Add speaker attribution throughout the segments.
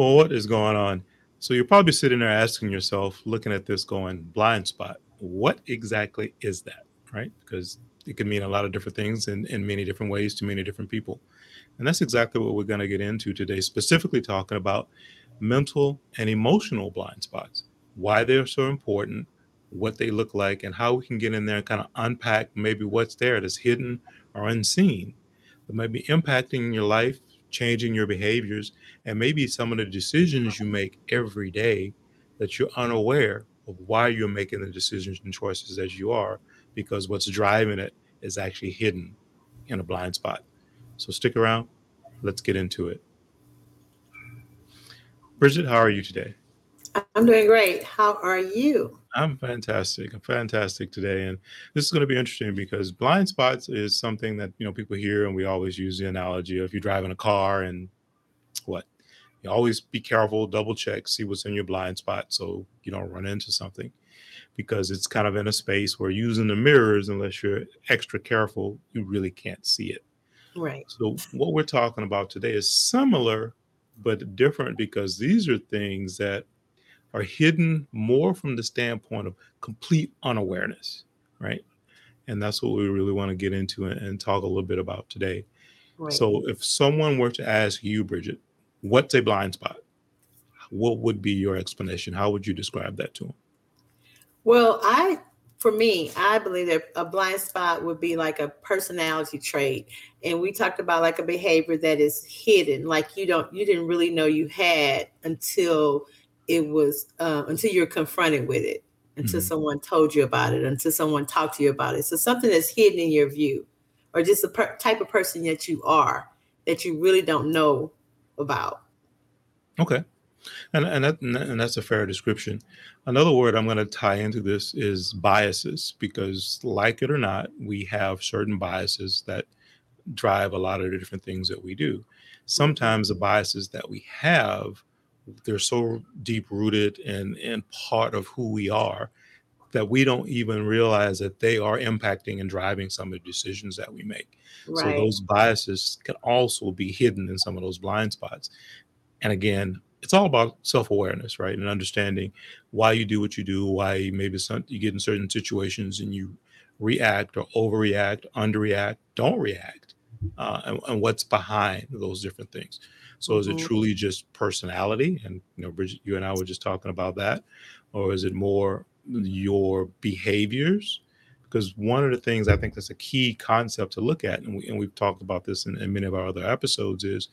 Speaker 1: Well, what is going on? So you're probably sitting there asking yourself, looking at this, going blind spot. What exactly is that, right? Because it can mean a lot of different things in, in many different ways to many different people. And that's exactly what we're going to get into today, specifically talking about mental and emotional blind spots, why they're so important, what they look like, and how we can get in there and kind of unpack maybe what's there that's hidden or unseen that might be impacting your life, changing your behaviors, and maybe some of the decisions you make every day that you're unaware of why you're making the decisions and choices as you are, because what's driving it is actually hidden in a blind spot. So stick around. Let's get into it. Bridget, how are you today?
Speaker 2: I'm doing great. How are you?
Speaker 1: I'm fantastic. I'm fantastic today. And this is going to be interesting because blind spots is something that, you know, people hear and we always use the analogy of if you're driving a car and what? You always be careful, double check, see what's in your blind spot so you don't run into something because it's kind of in a space where using the mirrors, unless you're extra careful, you really can't see it.
Speaker 2: Right.
Speaker 1: So, what we're talking about today is similar but different because these are things that are hidden more from the standpoint of complete unawareness, right? And that's what we really want to get into and, and talk a little bit about today. Right. So, if someone were to ask you, Bridget, what's a blind spot? What would be your explanation? How would you describe that to them?
Speaker 2: Well, I, for me, I believe that a blind spot would be like a personality trait. And we talked about like a behavior that is hidden, like you don't, you didn't really know you had until it was uh, until you're confronted with it, until mm-hmm. someone told you about it, until someone talked to you about it. So something that's hidden in your view, or just the per- type of person that you are that you really don't know about.
Speaker 1: Okay. And and, that, and that's a fair description. Another word I'm going to tie into this is biases, because like it or not, we have certain biases that drive a lot of the different things that we do. Sometimes the biases that we have they're so deep rooted and and part of who we are that we don't even realize that they are impacting and driving some of the decisions that we make. Right. So those biases can also be hidden in some of those blind spots. And again, it's all about self-awareness, right? And understanding why you do what you do, why maybe some, you get in certain situations and you react or overreact, underreact, don't react, uh, and, and what's behind those different things. So is it mm-hmm. truly just personality? And you know, Bridget, you and I were just talking about that, or is it more your behaviors? Because one of the things I think that's a key concept to look at, and, we, and we've talked about this in, in many of our other episodes, is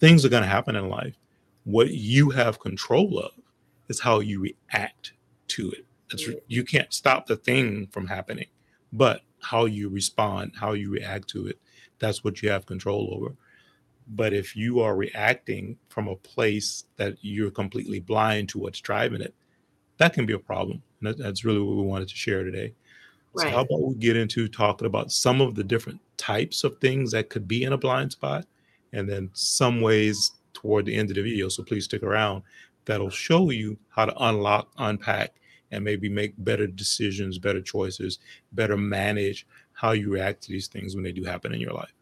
Speaker 1: things are going to happen in life. What you have control of is how you react to it. That's, you can't stop the thing from happening, but how you respond, how you react to it, that's what you have control over. But if you are reacting from a place that you're completely blind to what's driving it, that can be a problem. And that's really what we wanted to share today. Right. So, how about we get into talking about some of the different types of things that could be in a blind spot, and then some ways toward the end of the video. So, please stick around. That'll show you how to unlock, unpack, and maybe make better decisions, better choices, better manage how you react to these things when they do happen in your life.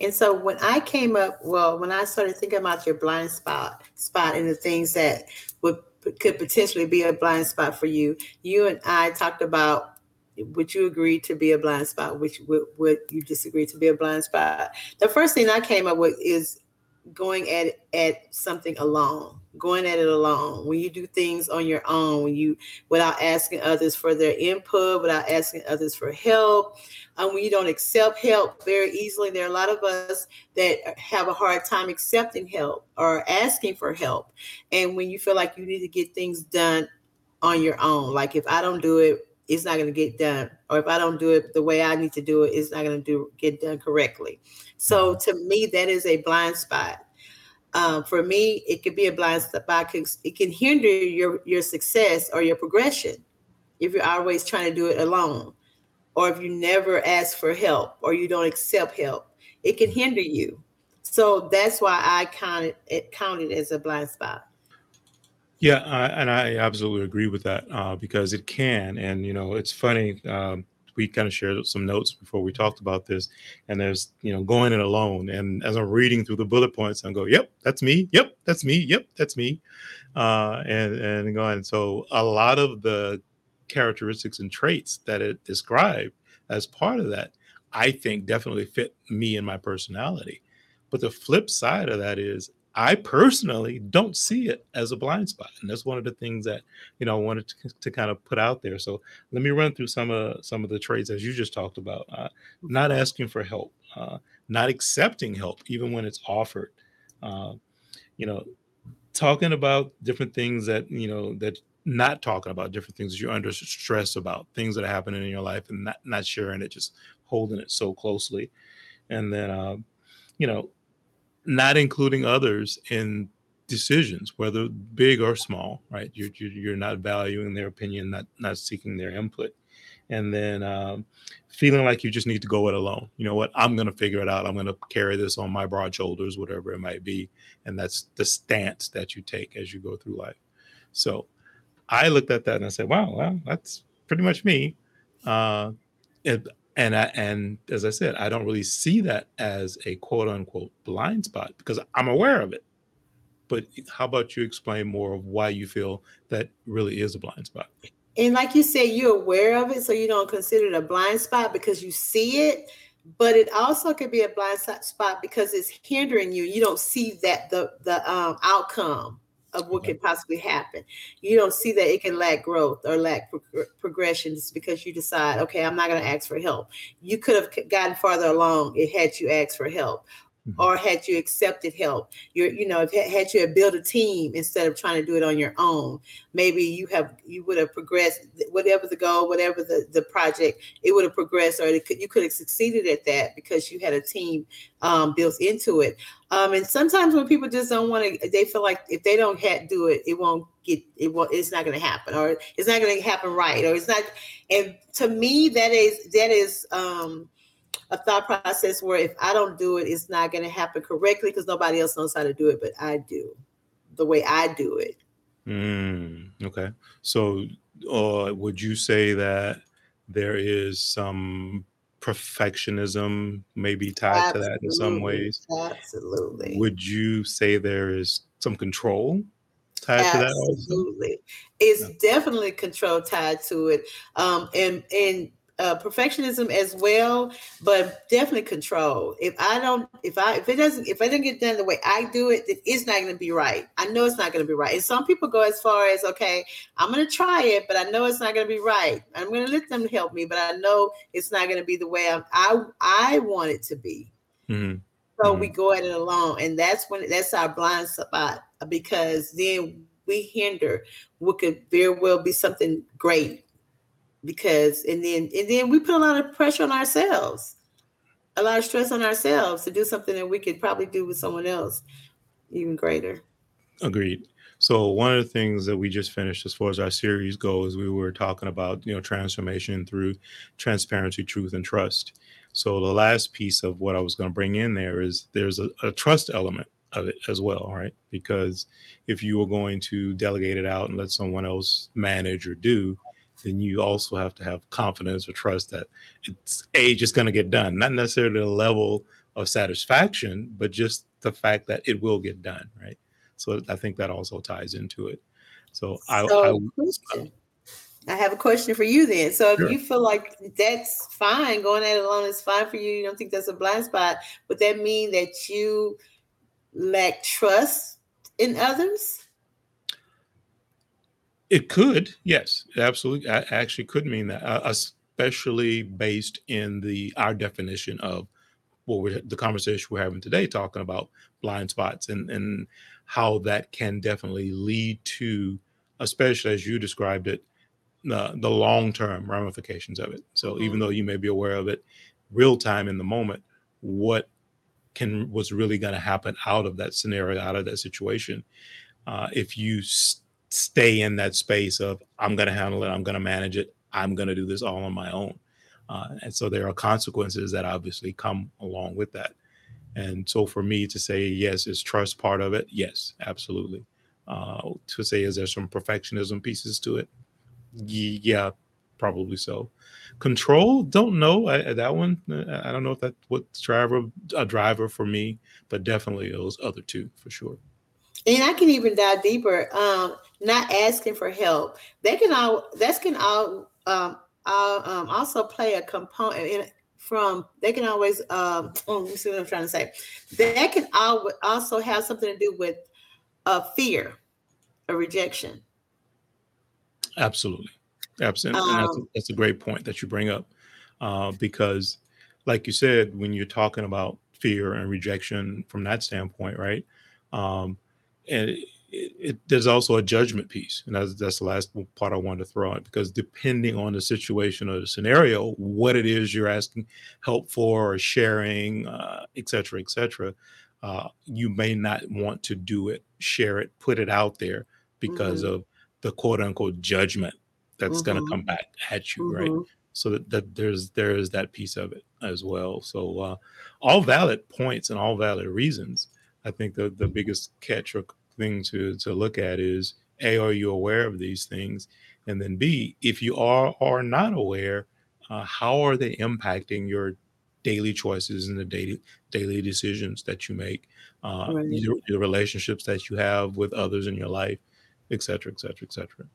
Speaker 2: And so when I came up, well, when I started thinking about your blind spot, spot and the things that would could potentially be a blind spot for you, you and I talked about would you agree to be a blind spot, which would, would you disagree to be a blind spot? The first thing I came up with is going at at something alone going at it alone. When you do things on your own when you without asking others for their input without asking others for help um, when you don't accept help very easily there are a lot of us that have a hard time accepting help or asking for help. And when you feel like you need to get things done on your own like if i don't do it it's not going to get done or if i don't do it the way i need to do it it's not going to do get done correctly. So to me that is a blind spot um, for me it could be a blind spot it can hinder your your success or your progression if you're always trying to do it alone or if you never ask for help or you don't accept help it can hinder you so that's why i counted it counted as a blind spot
Speaker 1: yeah, and I absolutely agree with that uh, because it can. And, you know, it's funny. Um, we kind of shared some notes before we talked about this, and there's you know going it alone. And as I'm reading through the bullet points, I'm go, yep, that's me. Yep, that's me. Yep, that's me. Uh, and and going. So a lot of the characteristics and traits that it described as part of that, I think definitely fit me and my personality. But the flip side of that is I personally don't see it as a blind spot, and that's one of the things that you know I wanted to, to kind of put out there. So let me run through some of some of the traits as you just talked about. Uh, not asking for help, uh, not accepting help even when it's offered. Uh, you know, talking about different things that you know that not talking about different things that you're under stress about things that are happening in your life and not not sharing it, just holding it so closely, and then uh, you know not including others in decisions, whether big or small, right? You're, you're not valuing their opinion, not not seeking their input, and then um, feeling like you just need to go it alone. You know what? I'm going to figure it out. I'm going to carry this on my broad shoulders, whatever it might be, and that's the stance that you take as you go through life. So I looked at that and I said, "Wow, well, that's pretty much me." Uh, and I, and as I said, I don't really see that as a quote unquote blind spot because I'm aware of it. But how about you explain more of why you feel that really is a blind spot?
Speaker 2: And like you said, you're aware of it, so you don't consider it a blind spot because you see it. But it also could be a blind spot because it's hindering you. You don't see that the the um, outcome of what could possibly happen. You don't see that it can lack growth or lack pro- progression just because you decide, okay, I'm not going to ask for help. You could have gotten farther along it had you asked for help, mm-hmm. or had you accepted help you're you know had you built a team instead of trying to do it on your own maybe you have you would have progressed whatever the goal whatever the, the project it would have progressed or could, you could have succeeded at that because you had a team um, built into it um, and sometimes when people just don't want to they feel like if they don't have, do it it won't get it won't it's not going to happen or it's not going to happen right or it's not and to me that is that is um a thought process where if I don't do it, it's not going to happen correctly because nobody else knows how to do it, but I do the way I do it.
Speaker 1: Mm, okay. So, uh, would you say that there is some perfectionism maybe tied Absolutely. to that in some ways?
Speaker 2: Absolutely.
Speaker 1: Would you say there is some control tied Absolutely. to that?
Speaker 2: Absolutely. It's yeah. definitely control tied to it. Um, and and uh, perfectionism as well, but definitely control. If I don't, if I, if it doesn't, if I don't get done the way I do it, then it's not going to be right. I know it's not going to be right. And some people go as far as, okay, I'm going to try it, but I know it's not going to be right. I'm going to let them help me, but I know it's not going to be the way I, I, I want it to be. Mm-hmm. So mm-hmm. we go at it alone, and that's when that's our blind spot because then we hinder what could very well be something great because and then and then we put a lot of pressure on ourselves a lot of stress on ourselves to do something that we could probably do with someone else even greater.
Speaker 1: Agreed. So one of the things that we just finished as far as our series goes we were talking about you know transformation through transparency truth and trust. So the last piece of what i was going to bring in there is there's a, a trust element of it as well right? Because if you were going to delegate it out and let someone else manage or do then you also have to have confidence or trust that it's a just going to get done. Not necessarily the level of satisfaction, but just the fact that it will get done, right? So I think that also ties into it. So, I,
Speaker 2: so I, I, have a question for you then. So if sure. you feel like that's fine, going at it alone is fine for you, you don't think that's a blind spot, would that mean that you lack trust in others?
Speaker 1: It could, yes, absolutely. I actually could mean that, uh, especially based in the our definition of what we're the conversation we're having today, talking about blind spots and and how that can definitely lead to, especially as you described it, the the long term ramifications of it. So mm-hmm. even though you may be aware of it, real time in the moment, what can what's really going to happen out of that scenario, out of that situation, uh, if you st- stay in that space of I'm going to handle it, I'm going to manage it, I'm going to do this all on my own. Uh, and so there are consequences that obviously come along with that. And so for me to say yes, is trust part of it? Yes, absolutely. Uh, to say is there some perfectionism pieces to it? Yeah, probably so. Control, don't know I, that one. I don't know if that's what driver a driver for me, but definitely those other two for sure.
Speaker 2: And I can even dive deeper. Um, not asking for help. They can all that can all um, all, um, also play a component in, from. They can always um, oh, see what I'm trying to say. That can all, also have something to do with uh, fear, a rejection.
Speaker 1: Absolutely. Absolutely. Um, that's, a, that's, a, great point that you bring up uh, because, like you said, when you're talking about fear and rejection from that standpoint, right? Um, and it, it, there's also a judgment piece, and that's, that's the last part I wanted to throw in because depending on the situation or the scenario, what it is you're asking help for or sharing, uh, et cetera, et cetera, uh, you may not want to do it, share it, put it out there because mm-hmm. of the quote unquote judgment that's mm-hmm. going to come back at you, mm-hmm. right? So that, that there's there is that piece of it as well. So uh, all valid points and all valid reasons. I think the the biggest catch or thing to to look at is a are you aware of these things, and then b if you are or not aware, uh, how are they impacting your daily choices and the daily daily decisions that you make, uh, right. your, your relationships that you have with others in your life, et cetera, et cetera, et cetera.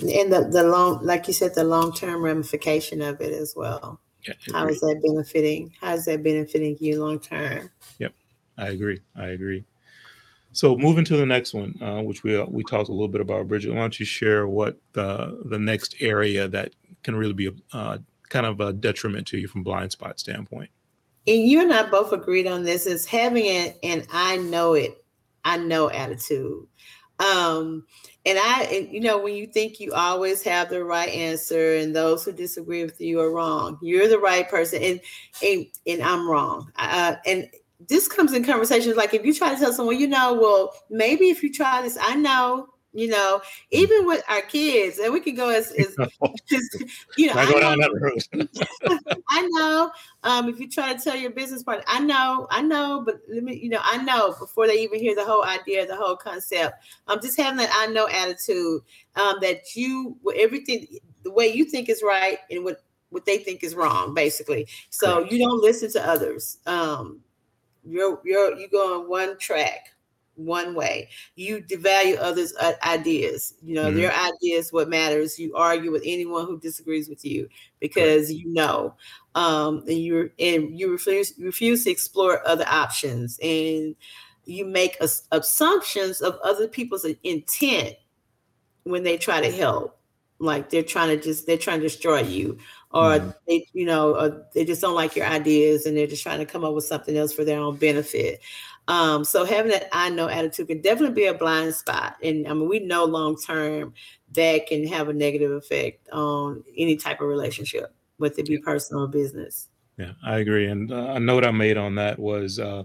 Speaker 2: And the, the long like you said the long-term ramification of it as well. Yeah, how is that benefiting how is that benefiting you long term
Speaker 1: yep i agree i agree. So moving to the next one uh, which we we talked a little bit about bridget why don't you share what the the next area that can really be a, uh, kind of a detriment to you from blind spot standpoint?
Speaker 2: And you and i both agreed on this is having an, "and i know it i know attitude. Um and I, and, you know, when you think you always have the right answer, and those who disagree with you are wrong, you're the right person, and and, and I'm wrong. Uh, and this comes in conversations like if you try to tell someone, you know, well, maybe if you try this, I know you know, even with our kids, and we can go as, as, as you know, I, that. I know. Um, if you try to tell your business partner, I know, I know, but let me, you know, I know before they even hear the whole idea, the whole concept. I'm um, just having that I know attitude. Um, that you, everything, the way you think is right, and what what they think is wrong, basically. So Correct. you don't listen to others. Um, you're you're you go on one track one way. You devalue others' ideas. You know, mm-hmm. their ideas what matters. You argue with anyone who disagrees with you because right. you know, um, and you and you refuse refuse to explore other options, and you make assumptions of other people's intent when they try to help. Like they're trying to just they're trying to destroy you, or mm-hmm. they you know they just don't like your ideas and they're just trying to come up with something else for their own benefit. Um, so having that I know attitude can definitely be a blind spot. And I mean, we know long term that can have a negative effect on any type of relationship, whether it be personal or business.
Speaker 1: Yeah, I agree. And uh, a note I made on that was uh,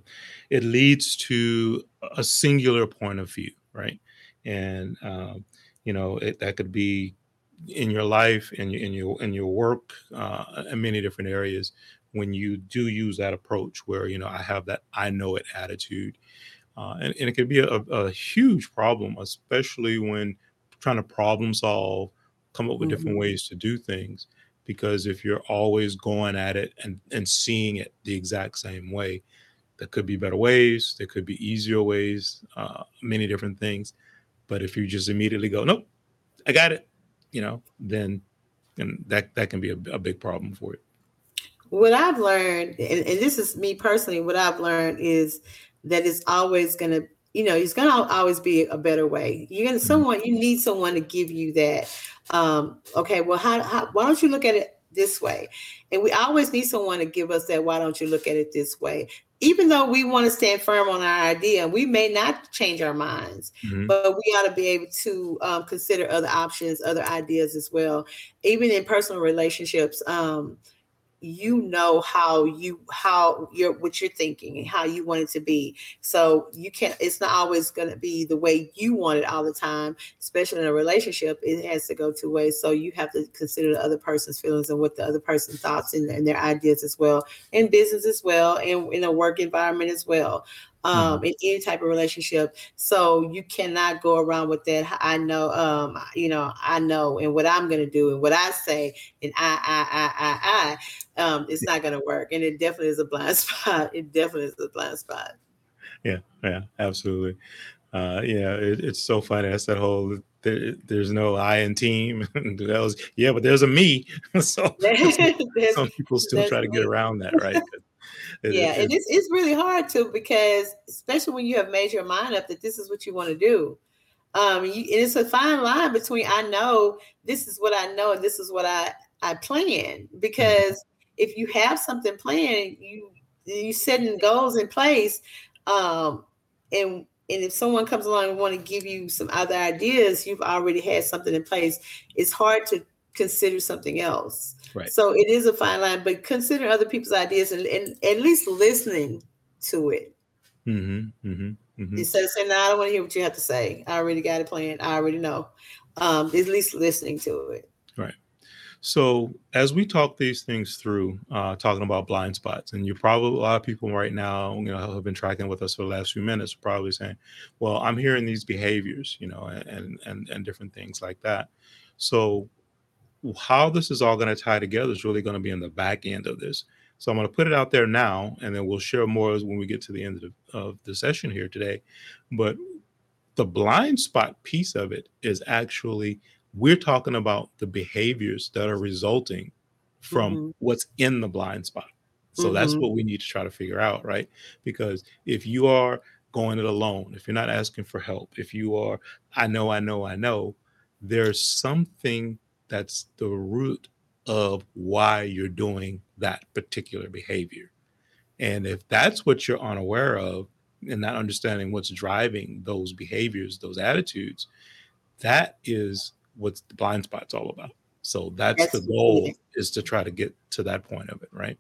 Speaker 1: it leads to a singular point of view, right? And uh, you know it, that could be in your life, in in your in your work, uh, in many different areas when you do use that approach where you know i have that i know it attitude uh, and, and, it can be a, a, huge problem especially when trying to problem solve come up with mm-hmm. different ways to do things because if you're always going at it and, and seeing it the exact same way there could be better ways there could be easier ways uh, many different things but if you just immediately go nope i got it you know then and that that can be a, a big problem for you
Speaker 2: what I've learned, and, and, this is me personally, what I've learned is that it's always going to, you know, it's going to always be a better way. You're going to, mm-hmm. someone, you need someone to give you that. Um, okay, well, how, how, why don't you look at it this way? And we always need someone to give us that, why don't you look at it this way? Even though we want to stand firm on our idea, we may not change our minds, mm-hmm. but we ought to be able to um, consider other options, other ideas as well. Even in personal relationships, um, you know how you how you're what you're thinking and how you want it to be so you can't it's not always going to be the way you want it all the time especially in a relationship it has to go two ways so you have to consider the other person's feelings and what the other person thoughts and, and their ideas as well in business as well and in a work environment as well um, mm-hmm. in any type of relationship. So you cannot go around with that. I know, um, you know, I know, and what I'm going to do, and what I say, and I, I, I, I, I, um, it's not going to work. And it definitely is a blind spot. It definitely is a blind spot.
Speaker 1: Yeah, yeah, absolutely. Uh, yeah, it, it's so funny. That's that whole there, there's no I in team. that was, yeah, but there's a me. so some people still try to get around that, right?
Speaker 2: It, yeah, it, and it's it's really hard to because especially when you have made your mind up that this is what you want to do. Um, you, and it's a fine line between I know this is what I know and this is what I I plan mm-hmm. because if you have something planned, you you setting goals in place, um, and and if someone comes along and want to give you some other ideas, you've already had something in place. It's hard to consider something else. Right. So it is a fine line, but consider other people's ideas and, and at least listening to it. Mm-hmm, mm-hmm, mm-hmm. Instead of saying, "No, I don't want to hear what you have to say. I already got it planned. I already know." Um, at least listening to it.
Speaker 1: So as we talk these things through, uh, talking about blind spots, and you probably a lot of people right now, you know, have been tracking with us for the last few minutes, probably saying, "Well, I'm hearing these behaviors, you know, and and and different things like that." So how this is all going to tie together is really going to be in the back end of this. So I'm going to put it out there now, and then we'll share more when we get to the end of of the session here today. But the blind spot piece of it is actually we're talking about the behaviors that are resulting from mm-hmm. what's in the blind spot. So mm-hmm. that's what we need to try to figure out, right? Because if you are going it alone, if you're not asking for help, if you are, I know, I know, I know, there's something that's the root of why you're doing that particular behavior. And if that's what you're unaware of and not understanding what's driving those behaviors, those attitudes, that is what the blind spot's all about. So that's, that's the goal is to try to get to that point of it, right?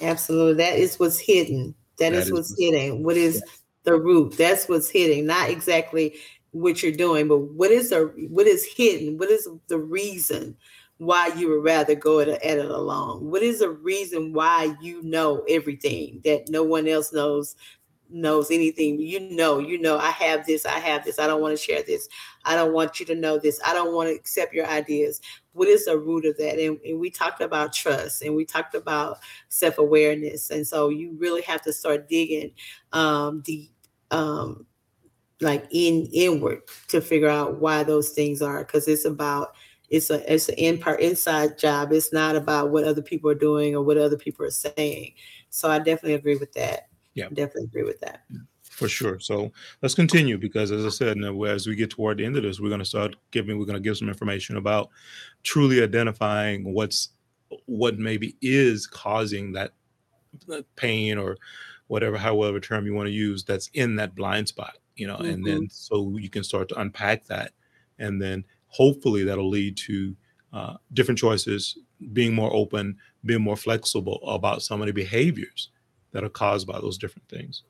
Speaker 2: Absolutely. That is what's hidden. that, that is, is what's, hidden. What is yeah. the root? That's what's hidden. Not exactly what you're doing, but what is the what is hidden? What is the reason why you would rather go at it, at it alone? What is the reason why you know everything that no one else knows knows anything? You know, you know, I have this, I have this, I don't want to share this, I don't want you to know this, I don't want to accept your ideas. What is the root of that? And, and we talked about trust and we talked about self-awareness. And so you really have to start digging um, the um, like in inward to figure out why those things are because it's about it's a it's an in part inside job it's not about what other people are doing or what other people are saying so i definitely agree with that yeah. Definitely agree with that.
Speaker 1: For sure. So let's continue because as i said as we get toward the end of this we're going to start giving we're going to give some information about truly identifying what's what maybe is causing that pain or whatever however term you want to use that's in that blind spot you know, mm-hmm. and then so you can start to unpack that, and then hopefully that'll lead to uh, different choices, being more open, being more flexible about some of the behaviors that are caused by those different things.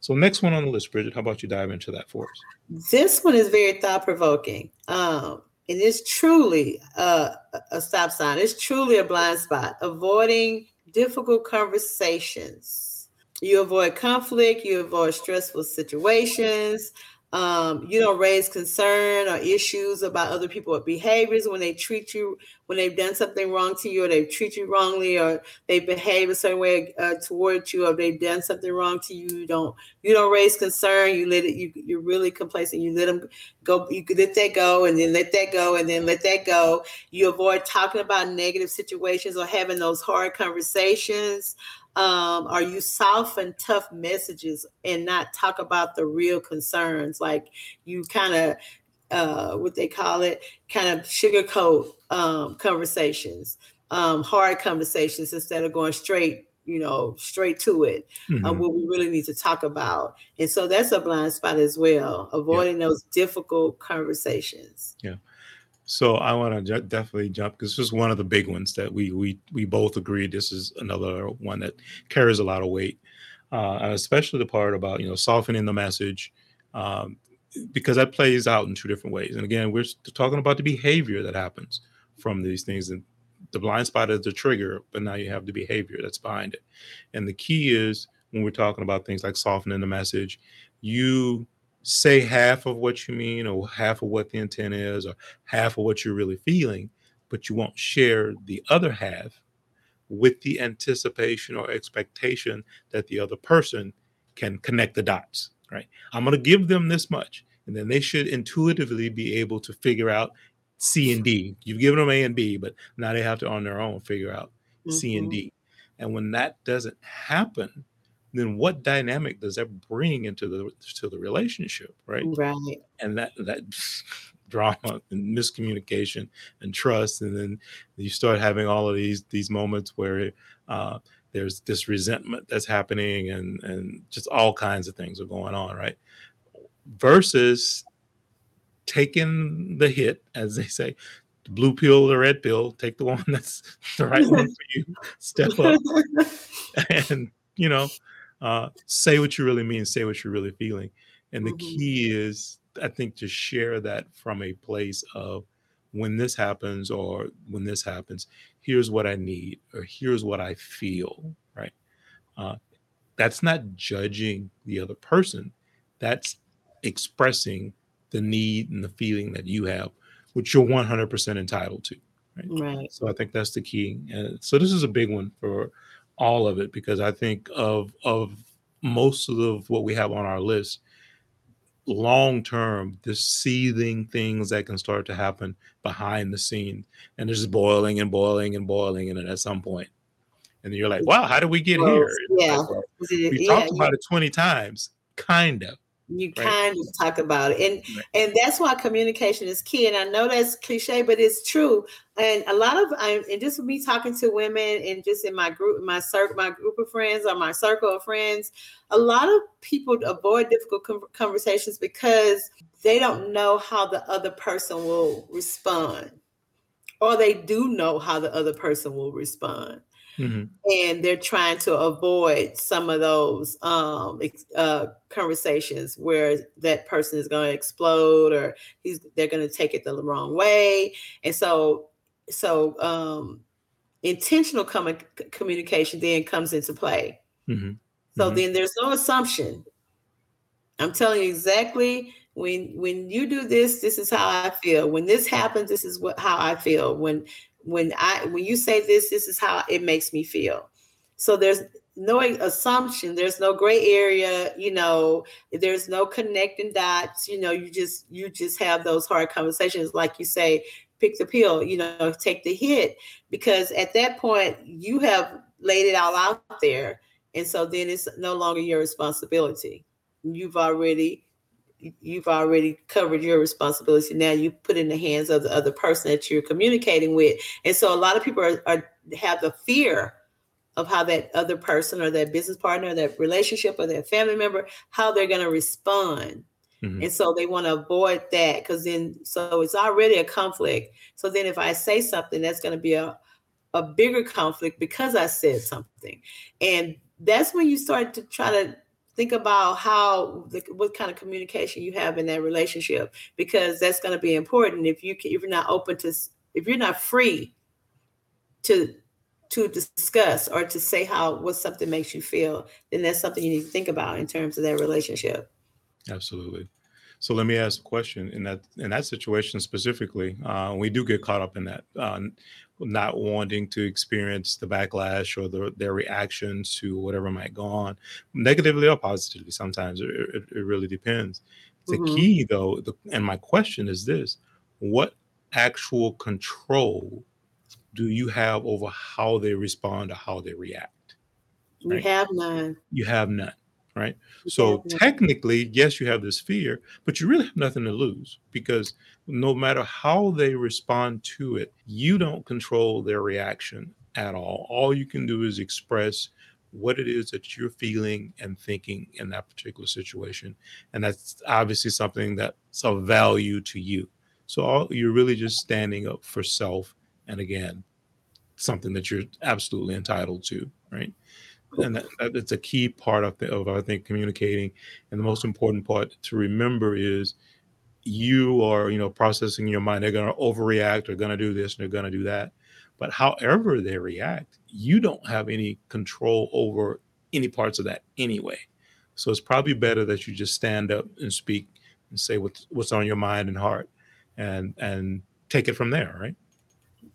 Speaker 1: So, next one on the list, Bridget, how about you dive into that for us?
Speaker 2: This one is very thought provoking. Um, it's truly a, a stop sign. It's truly a blind spot. Avoiding difficult conversations you avoid conflict, you avoid stressful situations. Um, you don't raise concern or issues about other people's behaviors when they treat you when they've done something wrong to you or they treat you wrongly or they behave a certain way uh, towards you or they've done something wrong to you you don't you don't raise concern you let it you, you're really complacent you let them go you let that go and then let that go and then let that go. You avoid talking about negative situations or having those hard conversations um, or you soften tough messages and not talk about the real concerns like you kind of uh, what they call it kind of sugarcoat um, conversations um, hard conversations instead of going straight you know straight to it uh, mm-hmm. uh, what we really need to talk about and so that's a blind spot as well avoiding yeah. those difficult conversations
Speaker 1: yeah so I want to ju- definitely jump because this is one of the big ones that we we we both agree. This is another one that carries a lot of weight, uh, and especially the part about you know softening the message, um, because that plays out in two different ways. And again, we're talking about the behavior that happens from these things, and the blind spot is the trigger, but now you have the behavior that's behind it. And the key is when we're talking about things like softening the message, you say half of what you mean or half of what the intent is or half of what you're really feeling, but you won't share the other half with the anticipation or expectation that the other person can connect the dots, right? I'm going to give them this much, and then they should intuitively be able to figure out C and D. You've given them A and B, but now they have to on their own figure out mm-hmm. C and mm-hmm. D. And when that doesn't happen, then what dynamic does that bring into the to the relationship, right?
Speaker 2: Right.
Speaker 1: And that that drama and miscommunication and trust, and then you start having all of these these moments where uh, there's this resentment that's happening, and and just all kinds of things are going on, right? Versus taking the hit, as they say, the blue pill or the red pill, take the one that's the right one for you, step up, and you know, uh, say what you really mean, say what you're really feeling. And the mm-hmm. key is I think to share that from a place of when this happens or when this happens, here's what I need or here's what I feel, right? Uh, that's not judging the other person. That's expressing the need and the feeling that you have, which you're 100% entitled to.
Speaker 2: Right. right.
Speaker 1: So I think that's the key. And so this is a big one for all of it because I think of of most of what we have on our list long term, the seething things that can start to happen behind the scenes, and there's boiling and boiling and boiling, and at some point, and you're like, "Wow, how did we get here?"
Speaker 2: Yeah,
Speaker 1: we yeah, talked about it twenty times, kind of.
Speaker 2: You right. kind of talk about it, and right. and that's why communication is key. And I know that's cliche, but it's true. And a lot of, I, and just me talking to women, and just in my group, my circle, my group of friends, or my circle of friends, a lot of people avoid difficult conversations because they don't know how the other person will respond, or they do know how the other person will respond. Mm-hmm. And they're trying to avoid some of those um, uh, conversations where that person is going to explode or he's they're going to take it the wrong way. And so, so um, intentional com- communication then comes into play. Mm-hmm. So mm-hmm. then there's no assumption. I'm telling you exactly when when you do this, this is how I feel. When this happens, this is what how I feel. When when I when you say this, this is how it makes me feel. So there's no assumption, there's no gray area, you know, there's no connecting dots, you know, you just you just have those hard conversations, like you say, pick the pill, you know, take the hit, because at that point you have laid it all out there. And so then it's no longer your responsibility. You've already you've already covered your responsibility. Now you put in the hands of the other person that you're communicating with. And so a lot of people are, are have the fear of how that other person or that business partner, that relationship or that family member, how they're going to respond. Mm-hmm. And so they want to avoid that because then, so it's already a conflict. So then if I say something, that's going to be a, a bigger conflict because I said something. And that's when you start to try to think about how the, what kind of communication you have in that relationship because that's going to be important if you can, if you're not open to if you're not free to to discuss or to say how what something makes you feel then that's something you need to think about in terms of that relationship.
Speaker 1: Absolutely. So let me ask a question in that in that situation specifically. Uh, we do get caught up in that. Uh, not wanting to experience the backlash or the, their reactions to whatever might go on, negatively or positively. Sometimes it, it, it really depends. The mm-hmm. key, though, the, and my question is this: What actual control do you have over how they respond or how they react?
Speaker 2: Right? You have none.
Speaker 1: You have none right? So technically, yes, you have this fear, but you really have nothing to lose because no matter how they respond to it, you don't control their reaction at all. All you can do is express what it is that you're feeling and thinking in that particular situation. And that's obviously something that's of value to you. So all, you're really just standing up for self. And again, something that you're absolutely entitled to, right? And that, that's a key part of, the, of I think communicating. And the most important part to remember is you are you know processing your mind. They're going to overreact. They're going to do this. And they're going to do that. But however they react, you don't have any control over any parts of that anyway. So it's probably better that you just stand up and speak and say what's what's on your mind and heart, and and take it from there, right?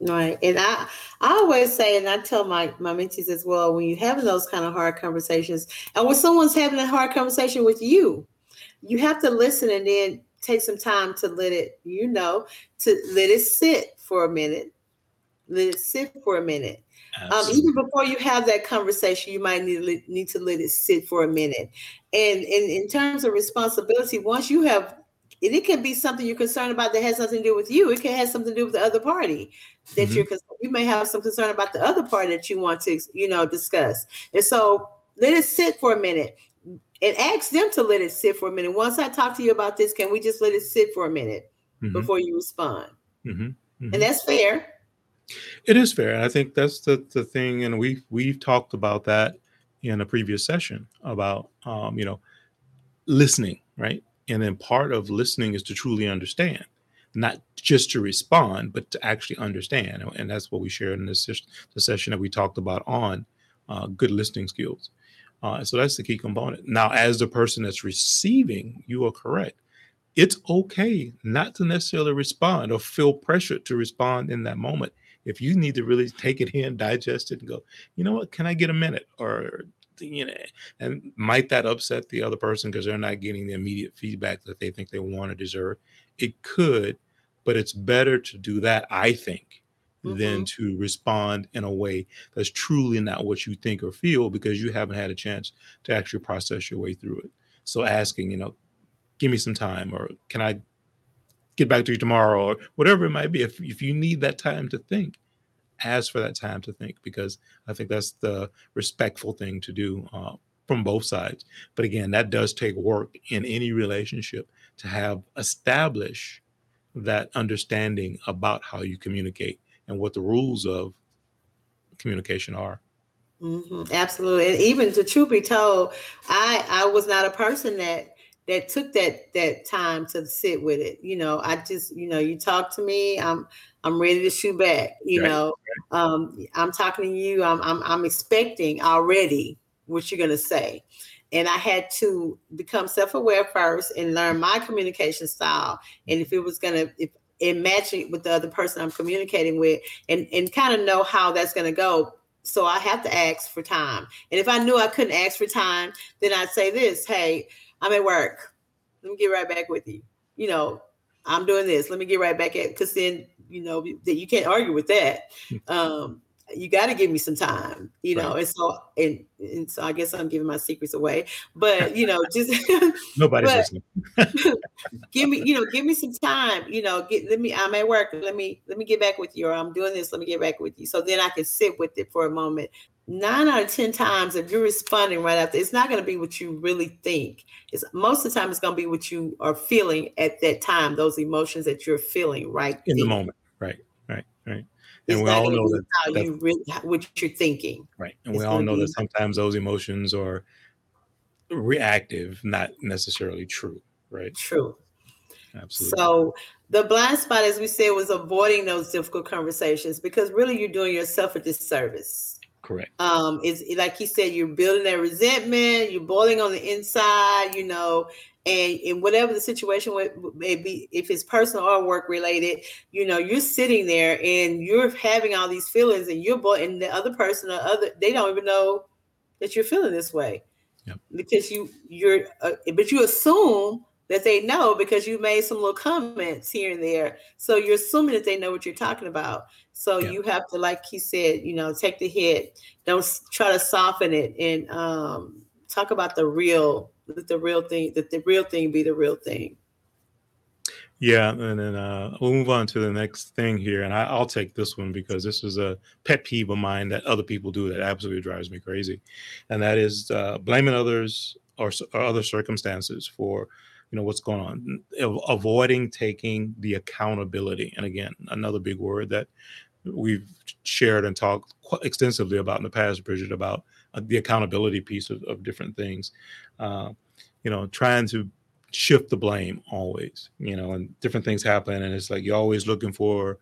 Speaker 2: Right. And I I always say, and I tell my, my mentees as well, when you're having those kind of hard conversations, and when someone's having a hard conversation with you, you have to listen and then take some time to let it, you know, to let it sit for a minute. Let it sit for a minute. Um, even before you have that conversation, you might need to, need to let it sit for a minute. And, and in terms of responsibility, once you have and it can be something you're concerned about that has nothing to do with you. It can have something to do with the other party that mm-hmm. you're concerned. you may have some concern about the other party that you want to you know discuss. And so let it sit for a minute and ask them to let it sit for a minute. Once I talk to you about this, can we just let it sit for a minute mm-hmm. before you respond? Mm-hmm. And mm-hmm. that's fair.
Speaker 1: It is fair. And I think that's the, the thing. And we've we've talked about that in a previous session about um, you know, listening, right? And then part of listening is to truly understand, not just to respond, but to actually understand. And that's what we shared in this the session that we talked about on uh, good listening skills. Uh, so that's the key component. Now, as the person that's receiving, you are correct. It's okay not to necessarily respond or feel pressure to respond in that moment. If you need to really take it in, digest it, and go, you know what, can I get a minute? Or you know, and might that upset the other person because they're not getting the immediate feedback that they think they want or deserve? It could, but it's better to do that, I think, mm-hmm. than to respond in a way that's truly not what you think or feel because you haven't had a chance to actually process your way through it. So asking, you know, give me some time or can I get back to you tomorrow or whatever it might be. If, if you need that time to think, ask for that time to think because I think that's the respectful thing to do uh, from both sides. But again, that does take work in any relationship to have establish that understanding about how you communicate and what the rules of communication are.
Speaker 2: Mm-hmm, absolutely, and even to truth be told, I I was not a person that that took that that time to sit with it. You know, I just you know you talk to me, I'm I'm ready to shoot back. You right. know, um, I'm talking to you. I'm, I'm I'm expecting already what you're gonna say, and I had to become self-aware first and learn my communication style. And if it was gonna if it match it with the other person I'm communicating with, and and kind of know how that's gonna go. So I have to ask for time. And if I knew I couldn't ask for time, then I'd say this: Hey, I'm at work. Let me get right back with you. You know, I'm doing this. Let me get right back at because then you know that you can't argue with that. Hmm. Um, you got to give me some time, you know. Right. And so, and, and so, I guess I'm giving my secrets away, but you know, just
Speaker 1: nobody's listening.
Speaker 2: give me, you know, give me some time, you know. Get let me. I'm at work. Let me let me get back with you, or I'm doing this. Let me get back with you. So then I can sit with it for a moment, nine out of ten times if you're responding right after it's not going to be what you really think it's most of the time it's going to be what you are feeling at that time those emotions that you're feeling right
Speaker 1: in then. the moment right right right and it's we all know that
Speaker 2: how you really what you're thinking
Speaker 1: right and it's we all know that sometimes those emotions are reactive not necessarily true right
Speaker 2: true Absolutely. So the blind spot, as we said, was avoiding those difficult conversations because really you're doing yourself a disservice.
Speaker 1: Correct.
Speaker 2: Um, it's like he said, you're building that resentment, you're boiling on the inside, you know, and in whatever the situation may be, if it's personal or work related, you know, you're sitting there and you're having all these feelings, and you're boy, and the other person or other they don't even know that you're feeling this way yep. because you you're, uh, but you assume that they know because you made some little comments here and there. So you're assuming that they know what you're talking about. So yeah. you have to, like he said, you know, take the hit. Don't try to soften it and um, talk about the real, the real thing. That the real thing be the real thing.
Speaker 1: Yeah, and then uh, we'll move on to the next thing here, and I, will take this one because this is a pet peeve of mine that other people do that absolutely drives me crazy, and that is uh, blaming others or, or other circumstances for you know what's going on. Avoiding taking the accountability and again another big word that we've shared and talked extensively about in the past bridget about uh, the accountability piece of, of different things. Uh, you know trying to shift the blame always you know and different things happen and it's like you're always looking for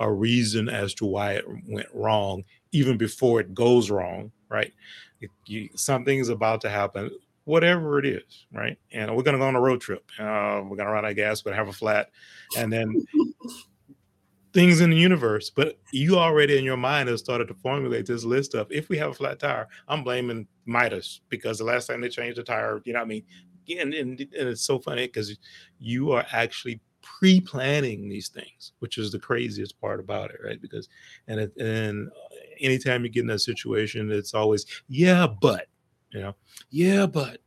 Speaker 1: a reason as to why it went wrong even before it goes wrong right? You, something is about to happen, whatever it is, right? And we're going to go on a road trip. Uh, we're going to run out of gas. We're going to have a flat, and then things in the universe. But you already in your mind have started to formulate this list of if we have a flat tire, I'm blaming Midas because the last time they changed the tire, you know what I mean? And, and, and it's so funny because you are actually pre-planning these things, which is the craziest part about it, right? Because and it, and anytime you get in that situation, it's always yeah, but you know, yeah, but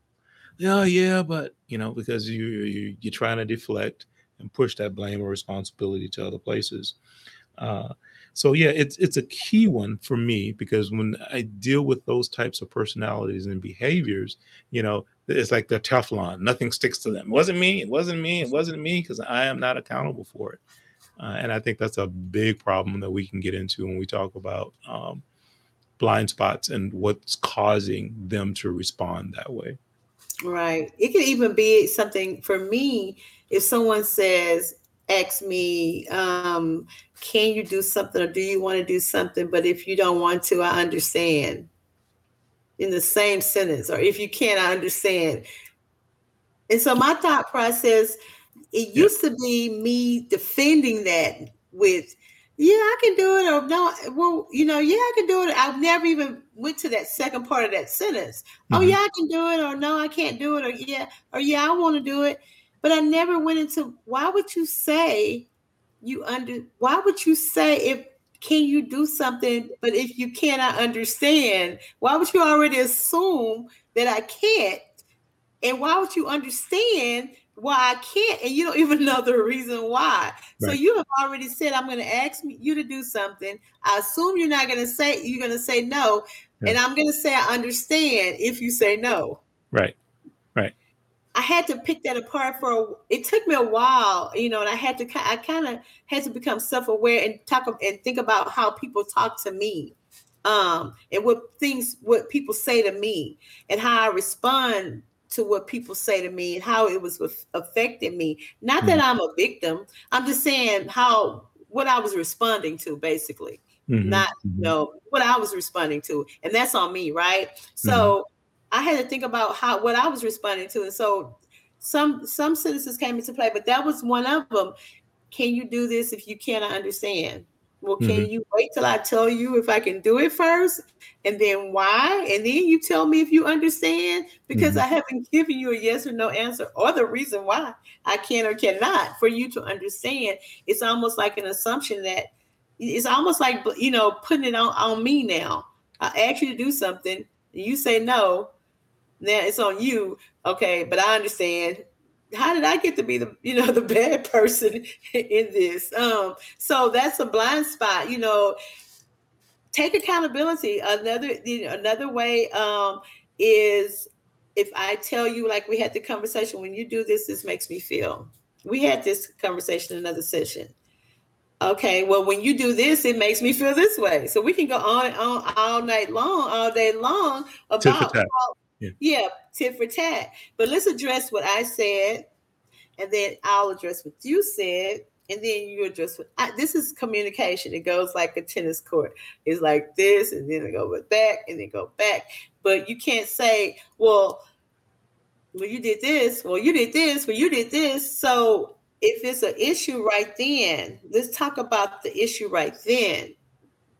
Speaker 1: yeah, yeah, but you know, because you, you you're trying to deflect and push that blame or responsibility to other places. Uh, so yeah, it's it's a key one for me because when I deal with those types of personalities and behaviors, you know, it's like the Teflon. Nothing sticks to them. It wasn't me. It wasn't me. It wasn't me because I am not accountable for it. Uh, and I think that's a big problem that we can get into when we talk about um, blind spots and what's causing them to respond that way.
Speaker 2: Right. It could even be something for me if someone says, ask me, um, can you do something or do you want to do something? But if you don't want to, I understand in the same sentence, or if you can't, I understand. And so my thought process, it used to be me defending that with, yeah, I can do it, or no, well, you know, yeah, I can do it. I've never even went to that second part of that sentence. Oh, mm-hmm. Oh, yeah, I can do it, or no, I can't do it, or yeah, or yeah, I want to do it. But I never went into why would you say you under why would you say if can you do something but if you cannot understand why would you already assume that i can't and why would you understand why i can't and you don't even know the reason why right. so you have already said i'm going to ask you to do something i assume you're not going to say you're going to say no yeah. and i'm going to say i understand if you say no
Speaker 1: right right
Speaker 2: I had to pick that apart for. It took me a while, you know, and I had to. I kind of had to become self-aware and talk and think about how people talk to me, um, and what things what people say to me, and how I respond to what people say to me, and how it was affecting me. Not mm-hmm. that I'm a victim. I'm just saying how what I was responding to, basically. Mm-hmm. Not you mm-hmm. know what I was responding to, and that's on me, right? So mm-hmm. I had to think about how what I was responding to, and so some some sentences came into play, but that was one of them. Can you do this if you cannot understand? Well, can mm-hmm. you wait till I tell you if I can do it first, and then why, and then you tell me if you understand? Because mm-hmm. I haven't given you a yes or no answer or the reason why I can or cannot for you to understand. It's almost like an assumption that it's almost like you know putting it on on me now. I ask you to do something, you say no, now it's on you. Okay, but I understand. How did I get to be the you know the bad person in this? Um, so that's a blind spot. You know, take accountability. Another you know, another way um, is if I tell you, like we had the conversation, when you do this, this makes me feel. We had this conversation in another session. Okay, well, when you do this, it makes me feel this way. So we can go on and on all night long, all day long about yeah. yeah, tit for tat. But let's address what I said, and then I'll address what you said, and then you address what I, this is communication. It goes like a tennis court. It's like this, and then it go back, and then go back. But you can't say, well, well, you did this, well, you did this, well, you did this. So if it's an issue right then, let's talk about the issue right then.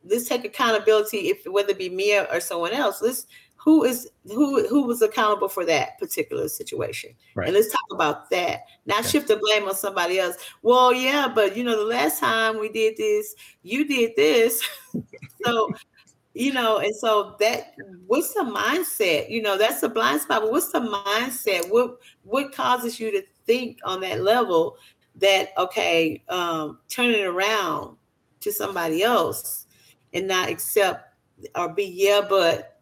Speaker 2: Let's take accountability if whether it be me or someone else. Let's who is who who was accountable for that particular situation? Right. and let's talk about that. Not okay. shift the blame on somebody else. Well yeah but you know the last time we did this you did this. So you know and so that what's the mindset? You know that's the blind spot but what's the mindset? What what causes you to think on that level that okay um turn it around to somebody else and not accept or be yeah but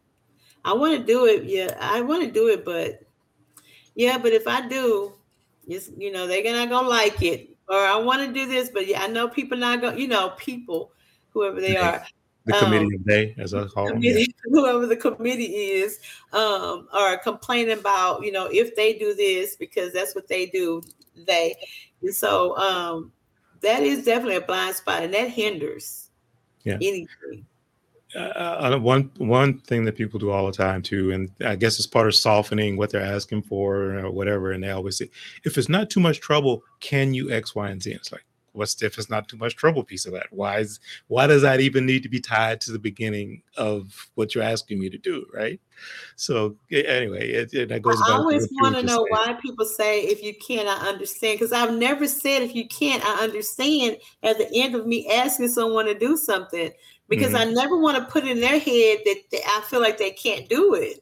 Speaker 2: I want to do it. Yeah, I want to do it, but yeah, but if I do, just you know they're not gonna like it. Or I want to do this, but yeah, I know people not gonna, You know, people, whoever they are.
Speaker 1: The committee um, of day, as I call them. Yeah.
Speaker 2: Whoever the committee is, um, are complaining about, you know, if they do this because that's what they do. They, and so um, that is definitely a blind spot, and that hinders
Speaker 1: yeah.
Speaker 2: anything
Speaker 1: uh, one one thing that people do all the time too, and I guess it's part of softening what they're asking for or whatever. And they always say, if it's not too much trouble, can you X, Y, and Z? And it's like, what's if it's not too much trouble piece of that? Why is why does that even need to be tied to the beginning of what you're asking me to do? Right. So anyway, it, it goes.
Speaker 2: I always want to know saying. why people say if you can't, I understand. Because I've never said if you can't, I understand. At the end of me asking someone to do something, because mm-hmm. I never want to put in their head that they, I feel like they can't do it.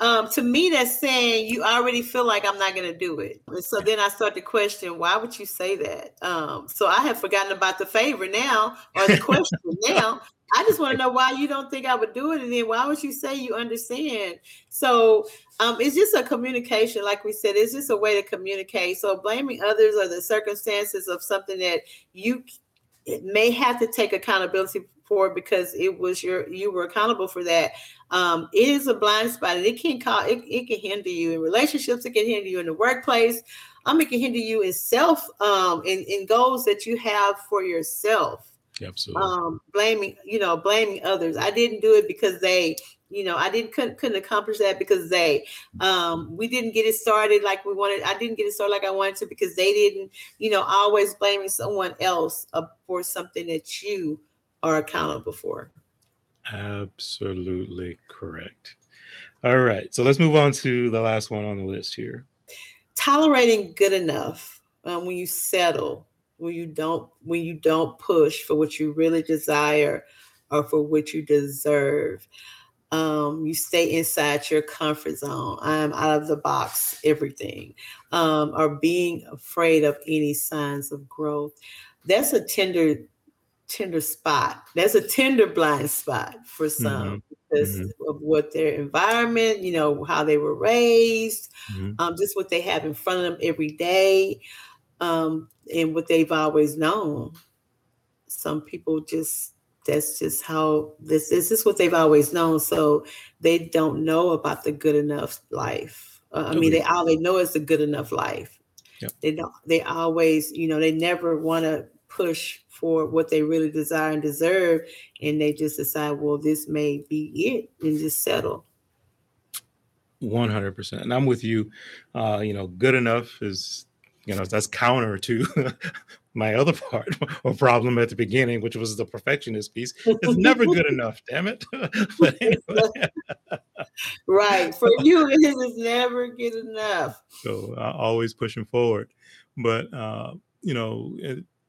Speaker 2: Um, to me, that's saying you already feel like I'm not going to do it. And so then I start to question, why would you say that? Um, so I have forgotten about the favor now or the question now. I just want to know why you don't think I would do it, and then why would you say you understand? So um, it's just a communication, like we said, it's just a way to communicate. So blaming others or the circumstances of something that you may have to take accountability for because it was your you were accountable for that. Um, it is a blind spot and it can cause it, it can hinder you in relationships, it can hinder you in the workplace. Um, it can hinder you in self um in, in goals that you have for yourself.
Speaker 1: Absolutely.
Speaker 2: Um, blaming, you know, blaming others. I didn't do it because they, you know, I didn't couldn't, couldn't accomplish that because they, um, we didn't get it started like we wanted. I didn't get it started like I wanted to because they didn't, you know, always blaming someone else uh, for something that you are accountable for.
Speaker 1: Absolutely correct. All right. So let's move on to the last one on the list here.
Speaker 2: Tolerating good enough um, when you settle, when you don't, when you don't push for what you really desire or for what you deserve. Um, you stay inside your comfort zone. I'm out of the box, everything, um, or being afraid of any signs of growth. That's a tender tender spot. That's a tender blind spot for some mm-hmm. because mm-hmm. of what their environment, you know, how they were raised, mm-hmm. um, just what they have in front of them every day, um, and what they've always known. Some people just that's just how this, this is what they've always known. So they don't know about the good enough life. Uh, I mean, they all they know is the good enough life. Yep. They don't. They always, you know, they never want to push for what they really desire and deserve and they just decide well this may be it and just settle.
Speaker 1: 100% and i'm with you. Uh you know good enough is you know that's counter to my other part or problem at the beginning which was the perfectionist piece. It's never good enough damn it.
Speaker 2: Right for you it is never good enough.
Speaker 1: So uh, always pushing forward. But uh you know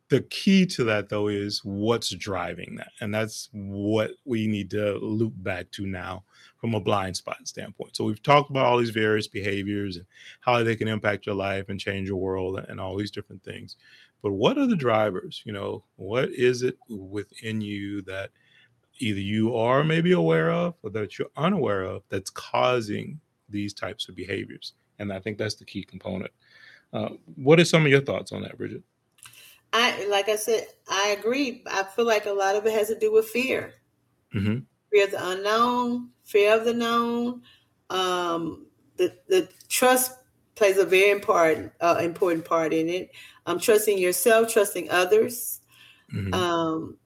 Speaker 1: the key to that though is what's driving that and that's what we need to loop back to now from a blind spot standpoint. So we've talked about all these various behaviors and how they can impact your life and change your world and all these different things. But what are the drivers? You know what is it within you that either you are maybe aware of or that you're unaware of that's causing these types of behaviors? And i think that's the key component. Uh, what are some of your thoughts on that bridget
Speaker 2: I like I said, I agree. I feel like a lot of it has to do with fear. Mm-hmm. Fear of the unknown, fear of the known. Um, the the trust plays a very important uh, important part in it. Um, trusting yourself, trusting others, mm-hmm. um,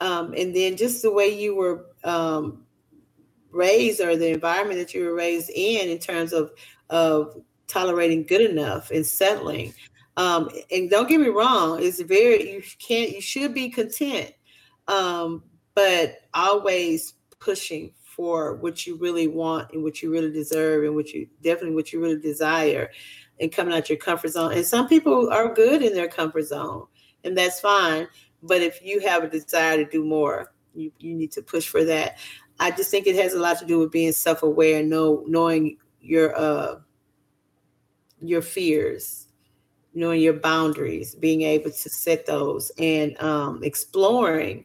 Speaker 2: um, and then just the way you were um, raised or the environment that you were raised in, in terms of of tolerating good enough and settling. Um, and don't get me wrong, it's very you can't you should be content, um, but always pushing for what you really want and what you really deserve and what you definitely what you really desire and coming out your comfort zone. And some people are good in their comfort zone, and that's fine. But if you have a desire to do more, you, you need to push for that. I just think it has a lot to do with being self-aware, know knowing your uh your fears knowing your boundaries, being able to set those, and um, exploring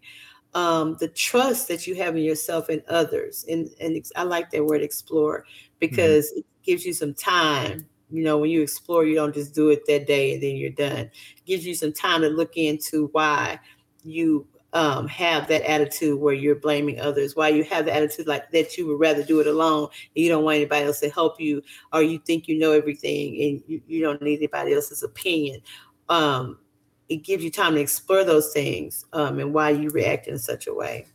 Speaker 2: um, the trust that you have in yourself and others. And and I like that word explore mm-hmm. because mm-hmm. it gives you some time. You know, when you explore, you don't just do it that day and then you're done. It gives you some time to look into why you um, have that attitude where you're blaming others, why you have the attitude like that you would rather do it alone you don't want anybody else to help you, or you think you know everything and you, you don't need anybody else's opinion. Um, it gives you time to explore those things um, and why you react in such a way.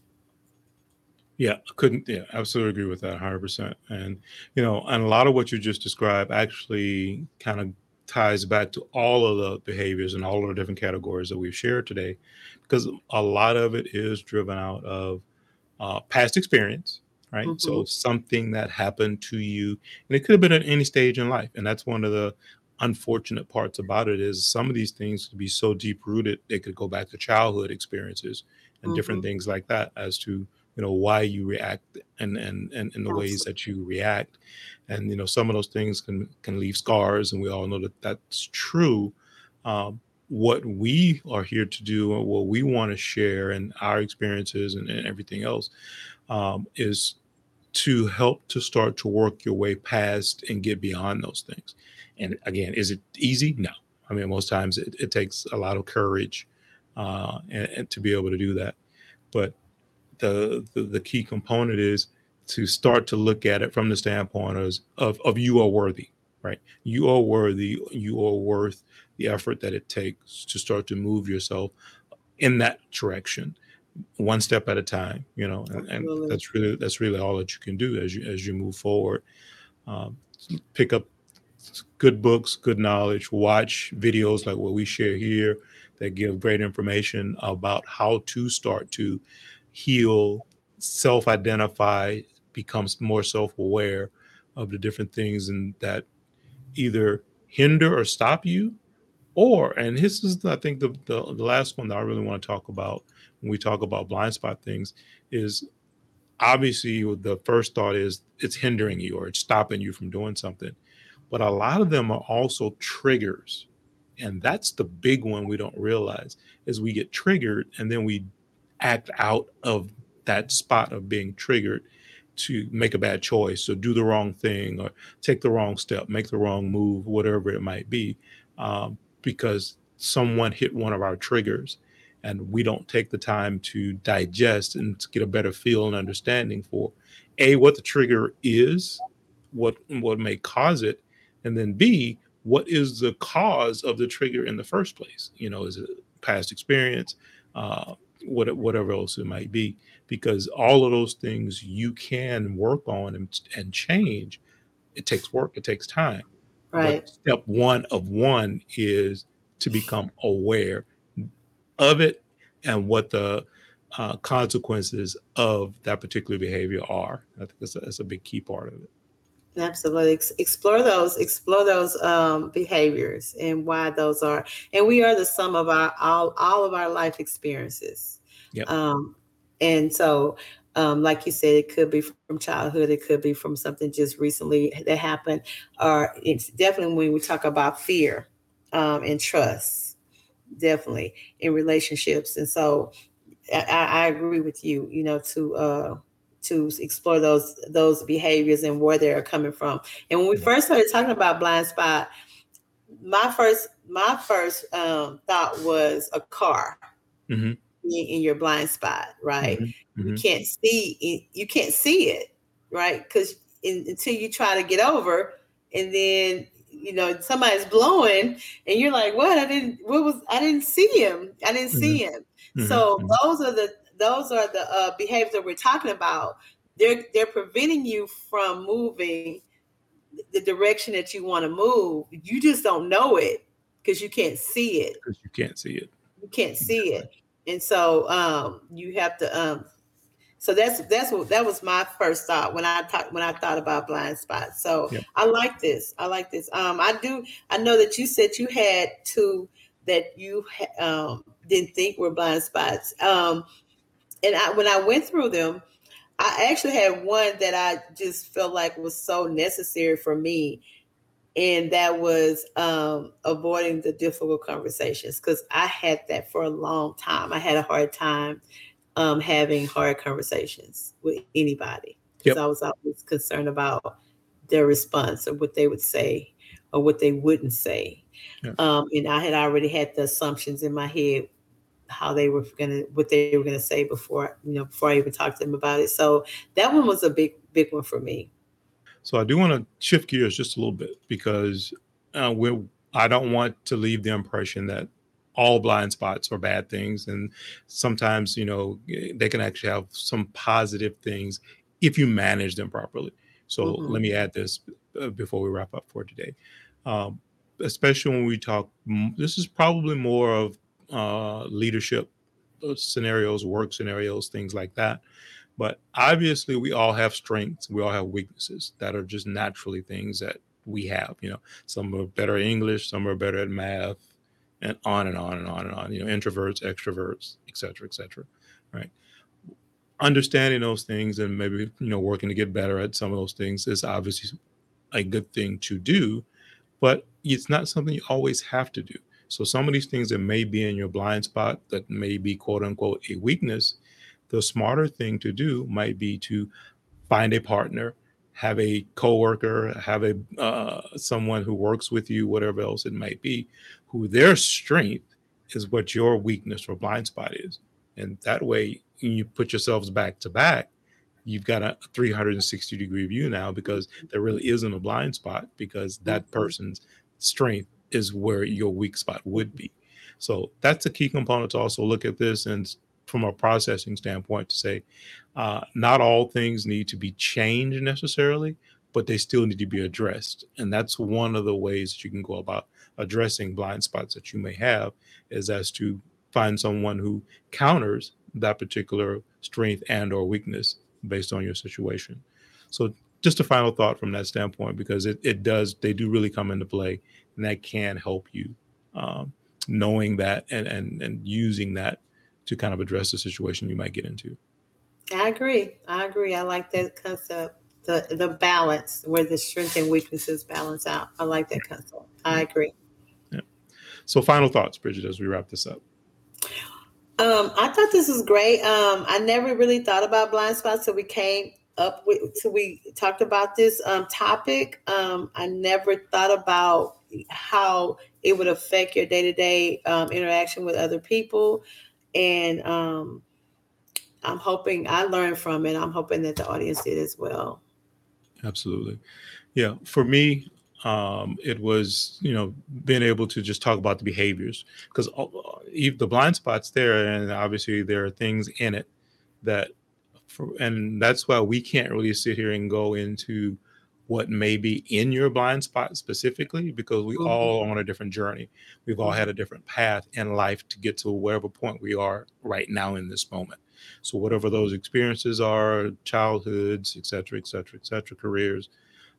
Speaker 1: Yeah, I couldn't. Yeah, absolutely agree with that 100%. And, you know, and a lot of what you just described actually kind of ties back to all of the behaviors and all of the different categories that we've shared today, because a lot of it is driven out of uh, past experience, right?
Speaker 2: hmm
Speaker 1: So something that happened to you, and it could have been at any stage in life. And that's one of the unfortunate parts about it is some of these things could be so deep rooted they could go back to childhood experiences and different
Speaker 2: hmm
Speaker 1: things like that as to you know why you react and and and in the ways that you react and you know some of those things can can leave scars and we all know that that's true um, what we are here to do and what we want to share and our experiences and, and everything else um, is to help to start to work your way past and get beyond those things. And again, is it easy? No. I mean, most times it, it takes a lot of courage uh, and, and to be able to do that. But the, the the key component is to start to look at it from the standpoint of, of of you are worthy, right? You are worthy. You are worth the effort that it takes to start to move yourself in that direction one step at a time you know and, and that's really that's really all that you can do as you as you move forward um, pick up good books good knowledge watch videos like what we share here that give great information about how to start to heal self-identify becomes more self-aware of the different things and that either hinder or stop you or, and this is, I think, the, the, the last one that I really want to talk about when we talk about blind spot things is obviously the first thought is it's hindering you or it's stopping you from doing something. But a lot of them are also triggers. And that's the big one we don't realize is we get triggered and then we act out of that spot of being triggered to make a bad choice or do the wrong thing or take the wrong step, make the wrong move, whatever it might be, um, because someone hit one of our triggers and we don't take the time to digest and to get a better feel and understanding for a what the trigger is, what what may cause it, and then b what is the cause of the trigger in the first place. You know, is it past experience, uh, what, whatever else it might be, because all of those things you can work on and, and change. It takes work, it takes time. But
Speaker 2: Right.
Speaker 1: step one of one is to become aware of it and what the uh, consequences of that particular behavior are. I think that's a, that's a big key part of it.
Speaker 2: Absolutely. Explore those, explore those um, behaviors and why those are. And we are the sum of our all all of our life experiences.
Speaker 1: Yep.
Speaker 2: Um, and so, um, like you said, it could be from childhood, it could be from something just recently that happened, or it's definitely when we talk about fear um, and trust, definitely in relationships. And so, I, I agree with you. You know, to uh, to explore those those behaviors and where they're coming from. And when we first started talking about blind spot, my first my first um, thought was a car
Speaker 1: hmm
Speaker 2: being in your blind spot, right?
Speaker 1: hmm
Speaker 2: You
Speaker 1: hmm
Speaker 2: can't see it, you can't see it, right? Because until you try to get over, and then you know somebody's blowing, and you're like, "What? I didn't. What was? I didn't see him. I didn't
Speaker 1: hmm
Speaker 2: see him."
Speaker 1: hmm
Speaker 2: So
Speaker 1: hmm
Speaker 2: those are the those are the uh, behaviors that we're talking about. They're they're preventing you from moving the direction that you want to move. You just don't know it because you can't see it.
Speaker 1: Because you can't see it.
Speaker 2: You can't see it, and so um, you have to. Um, so that's that's what that was my first thought when I thought when I thought about blind spots. So
Speaker 1: Yep.
Speaker 2: I like this. I like this. Um, I do. I know that you said you had two that you um, didn't think were blind spots. Um, and I, when I went through them, I actually had one that I just felt like was so necessary for me, and that was um, avoiding the difficult conversations because I had that for a long time. I had a hard time um, having hard conversations with anybody because
Speaker 1: Yep.
Speaker 2: I was always concerned about their response or what they would say or what they wouldn't say.
Speaker 1: Yeah.
Speaker 2: Um, and I had already had the assumptions in my head how they were gonna what they were gonna say before you know before I even talked to them about it. So that one was a big big one for me.
Speaker 1: So I do want to shift gears just a little bit because uh, we're, I don't want to leave the impression that all blind spots are bad things and sometimes you know they can actually have some positive things if you manage them properly so mm-hmm. let me add this uh, before we wrap up for today um, especially when we talk this is probably more of uh, leadership scenarios work scenarios things like that but obviously we all have strengths we all have weaknesses that are just naturally things that we have you know some are better at english some are better at math and on and on and on and on. You know, introverts, extroverts, et cetera, et cetera. Right. Understanding those things and maybe you know working to get better at some of those things is obviously a good thing to do, but it's not something you always have to do. So some of these things that may be in your blind spot that may be quote unquote a weakness, the smarter thing to do might be to find a partner have a coworker, have a uh, someone who works with you, whatever else it might be, who their strength is what your weakness or blind spot is, and that way you put yourselves back to back. You've got a 360 degree view now because there really isn't a blind spot because that mm-hmm. person's strength is where your weak spot would be. So that's a key component to also look at this and from a processing standpoint to say uh, not all things need to be changed necessarily, but they still need to be addressed. And that's one of the ways that you can go about addressing blind spots that you may have is as to find someone who counters that particular strength and or weakness based on your situation. So just a final thought from that standpoint, because it, it does, they do really come into play and that can help you um, knowing that and, and, and using that to kind of address the situation you might get into.
Speaker 2: I agree. I agree. I like that concept. The the balance where the strengths and weaknesses balance out. I like that concept. I agree.
Speaker 1: Yeah. So final thoughts, Bridget, as we wrap this up.
Speaker 2: Um, I thought this was great. Um, I never really thought about blind spots so we came up with so we talked about this um, topic. Um, I never thought about how it would affect your day to day interaction with other people and um, I'm hoping I learned from it. I'm hoping that the audience did as well.
Speaker 1: Absolutely, yeah. For me, um, it was you know being able to just talk about the behaviors because uh, the blind spots there, and obviously there are things in it that, for, and that's why we can't really sit here and go into what may be in your blind spot specifically because we mm-hmm. all on a different journey. We've all had a different path in life to get to whatever point we are right now in this moment. So whatever those experiences are, childhoods, et cetera, et cetera, et cetera, careers,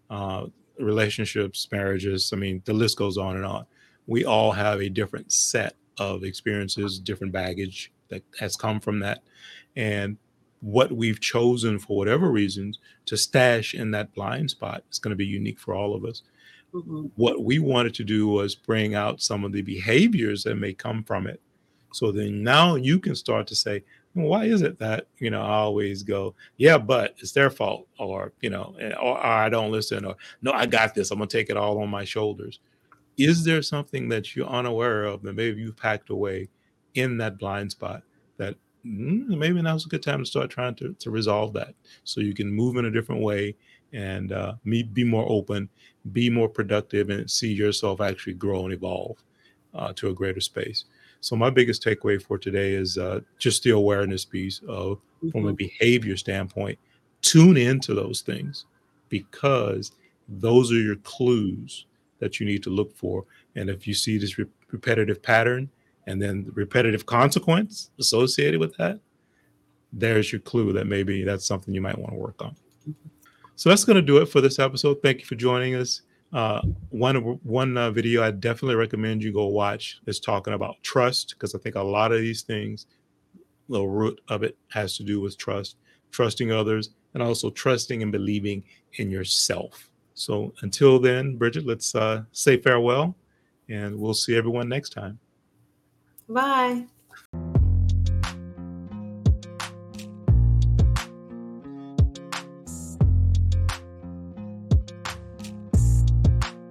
Speaker 1: uh, relationships, marriages, I mean, the list goes on and on. We all have a different set of experiences, different baggage that has come from that. And what we've chosen for whatever reasons to stash in that blind spot is going to be unique for all of us. Mm-hmm. What we wanted to do was bring out some of the behaviors that may come from it. So then now you can start to say, why is it that, you know, I always go, yeah, but it's their fault, or, you know, eh, or, or I don't listen, or no, I got this. I'm going to take it all on my shoulders. Is there something that you're unaware of that maybe you've packed away in that blind spot that maybe now's a good time to start trying to, to resolve that so you can move in a different way and uh, be more open, be more productive, and see yourself actually grow and evolve uh, to a greater space. So my biggest takeaway for today is uh, just the awareness piece of, mm-hmm. from a mm-hmm. behavior standpoint, tune into those things because those are your clues that you need to look for. And if you see this re- repetitive pattern, and then the repetitive consequence associated with that, there's your clue that maybe that's something you might want to work on. So that's going to do it for this episode. Thank you for joining us. Uh, one one uh, video I definitely recommend you go watch is talking about trust because I think a lot of these things, the root of it has to do with trust, trusting others, and also trusting and believing in yourself. So until then, Bridget, let's uh, say farewell, and we'll see everyone next time.
Speaker 2: Bye.